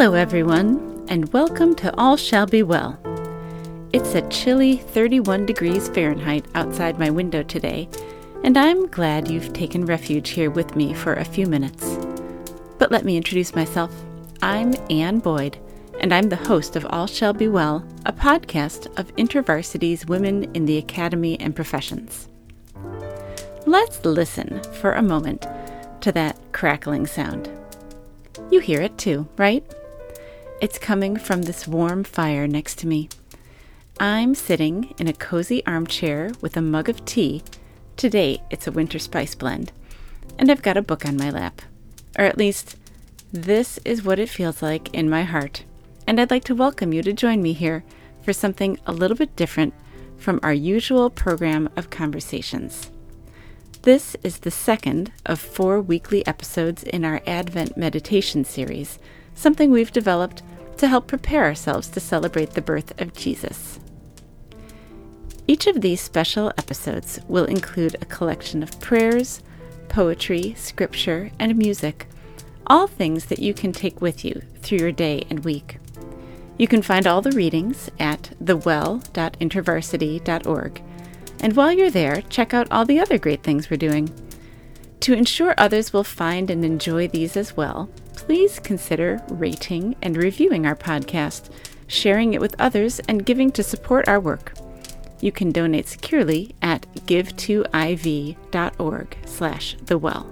Hello, everyone, and welcome to All Shall Be Well. It's a chilly 31 degrees Fahrenheit outside my window today, and I'm glad you've taken refuge here with me for a few minutes. But let me introduce myself. I'm Anne Boyd, and I'm the host of All Shall Be Well, a podcast of InterVarsity's Women in the Academy and Professions. Let's listen for a moment to that crackling sound. You hear it too, right? It's coming from this warm fire next to me. I'm sitting in a cozy armchair with a mug of tea. Today it's a winter spice blend. And I've got a book on my lap. Or at least, this is what it feels like in my heart. And I'd like to welcome you to join me here for something a little bit different from our usual program of conversations. This is the second of four weekly episodes in our Advent meditation series, something we've developed to help prepare ourselves to celebrate the birth of Jesus. Each of these special episodes will include a collection of prayers, poetry, scripture, and music, all things that you can take with you through your day and week. You can find all the readings at thewell.intervarsity.org. And while you're there, check out all the other great things we're doing. To ensure others will find and enjoy these as well, please consider rating and reviewing our podcast, sharing it with others, and giving to support our work you can donate securely at give2iv.org slash the well.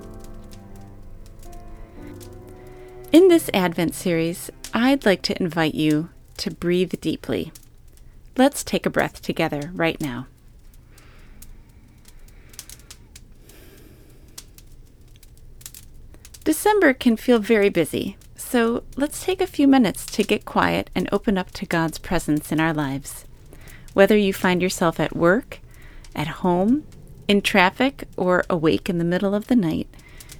In this Advent series, I'd like to invite you to breathe deeply. Let's take a breath together right now. December can feel very busy, so let's take a few minutes to get quiet and open up to God's presence in our lives. Whether you find yourself at work, at home, in traffic, or awake in the middle of the night,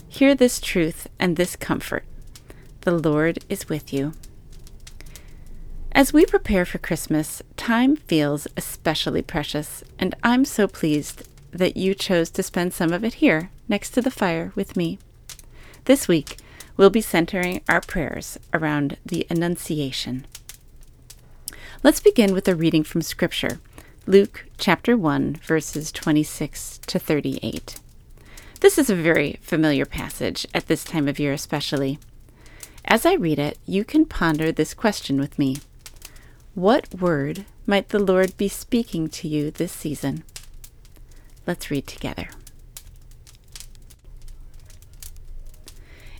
hear this truth and this comfort. The Lord is with you. As we prepare for Christmas, time feels especially precious, and I'm so pleased that you chose to spend some of it here, next to the fire, with me. This week, we'll be centering our prayers around the Annunciation. Let's begin with a reading from Scripture, Luke chapter 1, verses 26 to 38. This is a very familiar passage at this time of year, especially. As I read it, you can ponder this question with me What word might the Lord be speaking to you this season? Let's read together.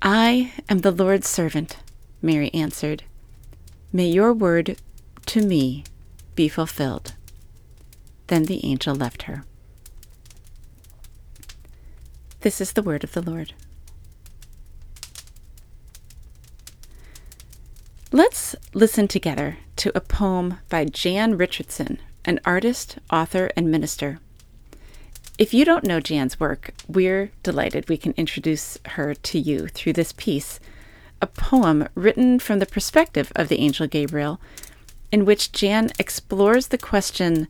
I am the Lord's servant. Mary answered, May your word to me be fulfilled. Then the angel left her. This is the word of the Lord. Let's listen together to a poem by Jan Richardson, an artist, author, and minister. If you don't know Jan's work, we're delighted we can introduce her to you through this piece, a poem written from the perspective of the angel Gabriel, in which Jan explores the question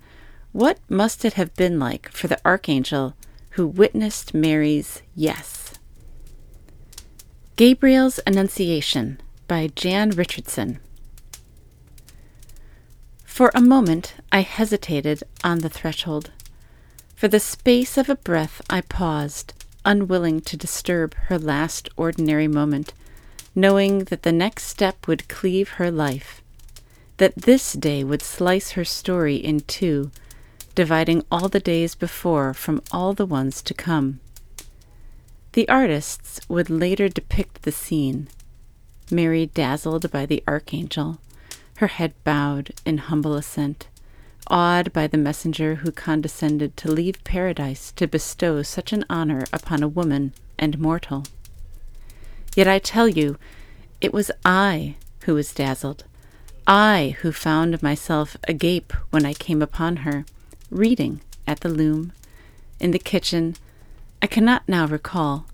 what must it have been like for the archangel who witnessed Mary's yes? Gabriel's Annunciation by Jan Richardson. For a moment I hesitated on the threshold. For the space of a breath I paused, unwilling to disturb her last ordinary moment, knowing that the next step would cleave her life, that this day would slice her story in two, dividing all the days before from all the ones to come. The artists would later depict the scene Mary dazzled by the archangel, her head bowed in humble assent awed by the messenger who condescended to leave paradise to bestow such an honor upon a woman and mortal. Yet I tell you, it was I who was dazzled, I who found myself agape when I came upon her, reading at the loom, in the kitchen, I cannot now recall,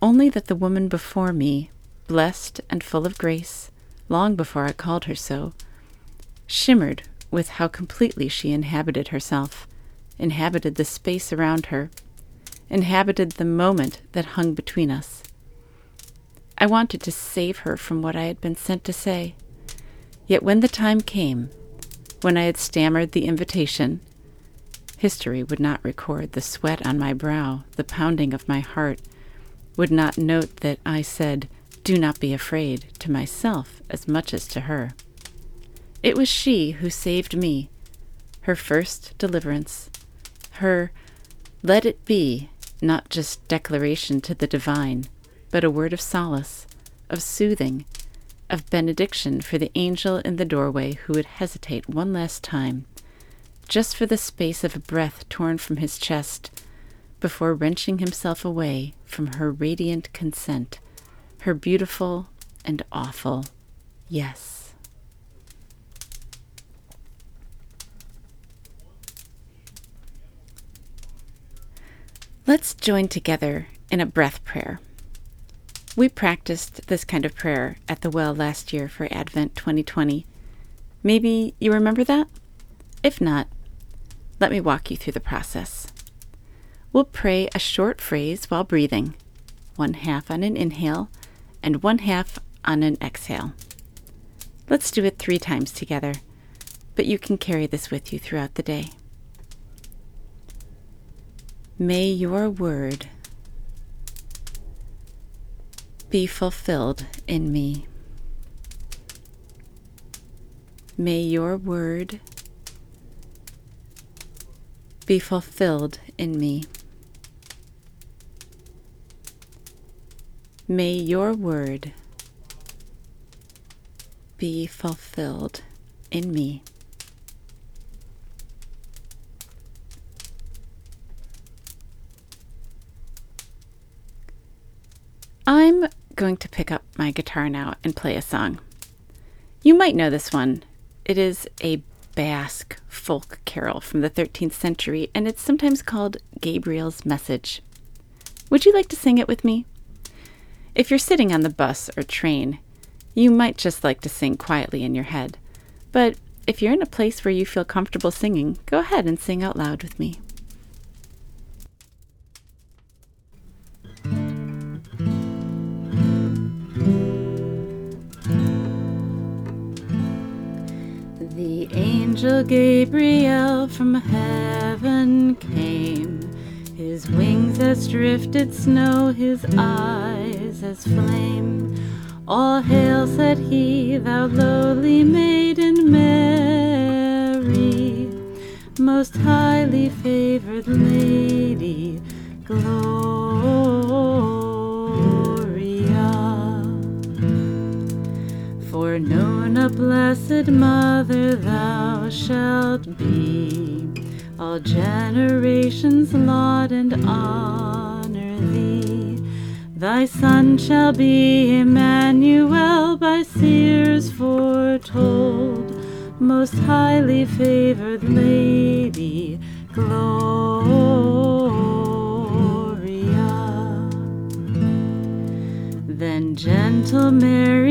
only that the woman before me, blessed and full of grace, long before I called her so, shimmered with how completely she inhabited herself, inhabited the space around her, inhabited the moment that hung between us. I wanted to save her from what I had been sent to say. Yet when the time came, when I had stammered the invitation, history would not record the sweat on my brow, the pounding of my heart, would not note that I said, Do not be afraid, to myself as much as to her. It was she who saved me, her first deliverance, her let it be, not just declaration to the divine, but a word of solace, of soothing, of benediction for the angel in the doorway who would hesitate one last time, just for the space of a breath torn from his chest, before wrenching himself away from her radiant consent, her beautiful and awful yes. Let's join together in a breath prayer. We practiced this kind of prayer at the well last year for Advent 2020. Maybe you remember that? If not, let me walk you through the process. We'll pray a short phrase while breathing, one half on an inhale and one half on an exhale. Let's do it three times together, but you can carry this with you throughout the day. May your word be fulfilled in me. May your word be fulfilled in me. May your word be fulfilled in me. I'm going to pick up my guitar now and play a song. You might know this one. It is a Basque folk carol from the 13th century, and it's sometimes called Gabriel's Message. Would you like to sing it with me? If you're sitting on the bus or train, you might just like to sing quietly in your head. But if you're in a place where you feel comfortable singing, go ahead and sing out loud with me. Angel Gabriel from heaven came. His wings as drifted snow, his eyes as flame. All hail, said he, thou lowly maiden Mary, most highly favored lady, glory. Forenoon a blessed mother thou shalt be, all generations laud and honor thee. Thy son shall be Emmanuel, by seers foretold, most highly favored lady, Gloria. Then gentle Mary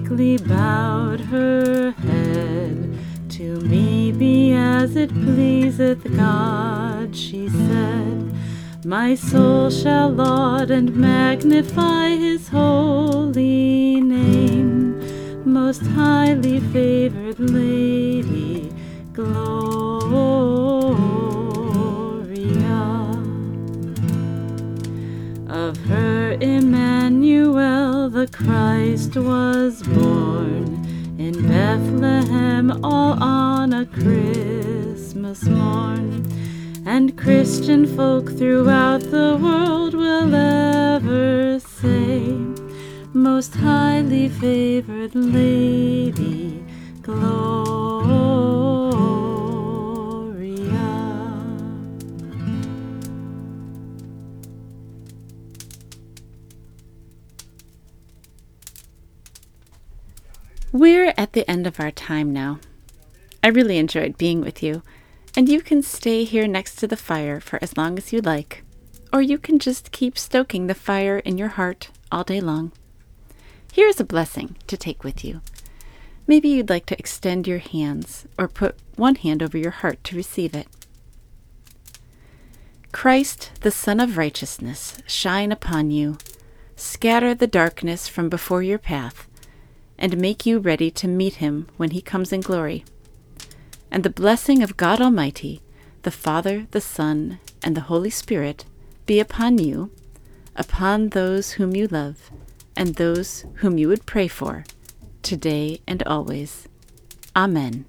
meekly bowed her head. To me be as it pleaseth God, she said. My soul shall laud and magnify his holy name. Most highly favored Lady, Gloria. Christ was born in Bethlehem all on a Christmas morn. And Christian folk throughout the world will ever say, Most highly favored Lady, Gloria. At the end of our time now. I really enjoyed being with you, and you can stay here next to the fire for as long as you like, or you can just keep stoking the fire in your heart all day long. Here is a blessing to take with you. Maybe you'd like to extend your hands or put one hand over your heart to receive it. Christ, the Sun of Righteousness, shine upon you, scatter the darkness from before your path, and make you ready to meet him when he comes in glory. And the blessing of God Almighty, the Father, the Son, and the Holy Spirit be upon you, upon those whom you love, and those whom you would pray for, today and always. Amen.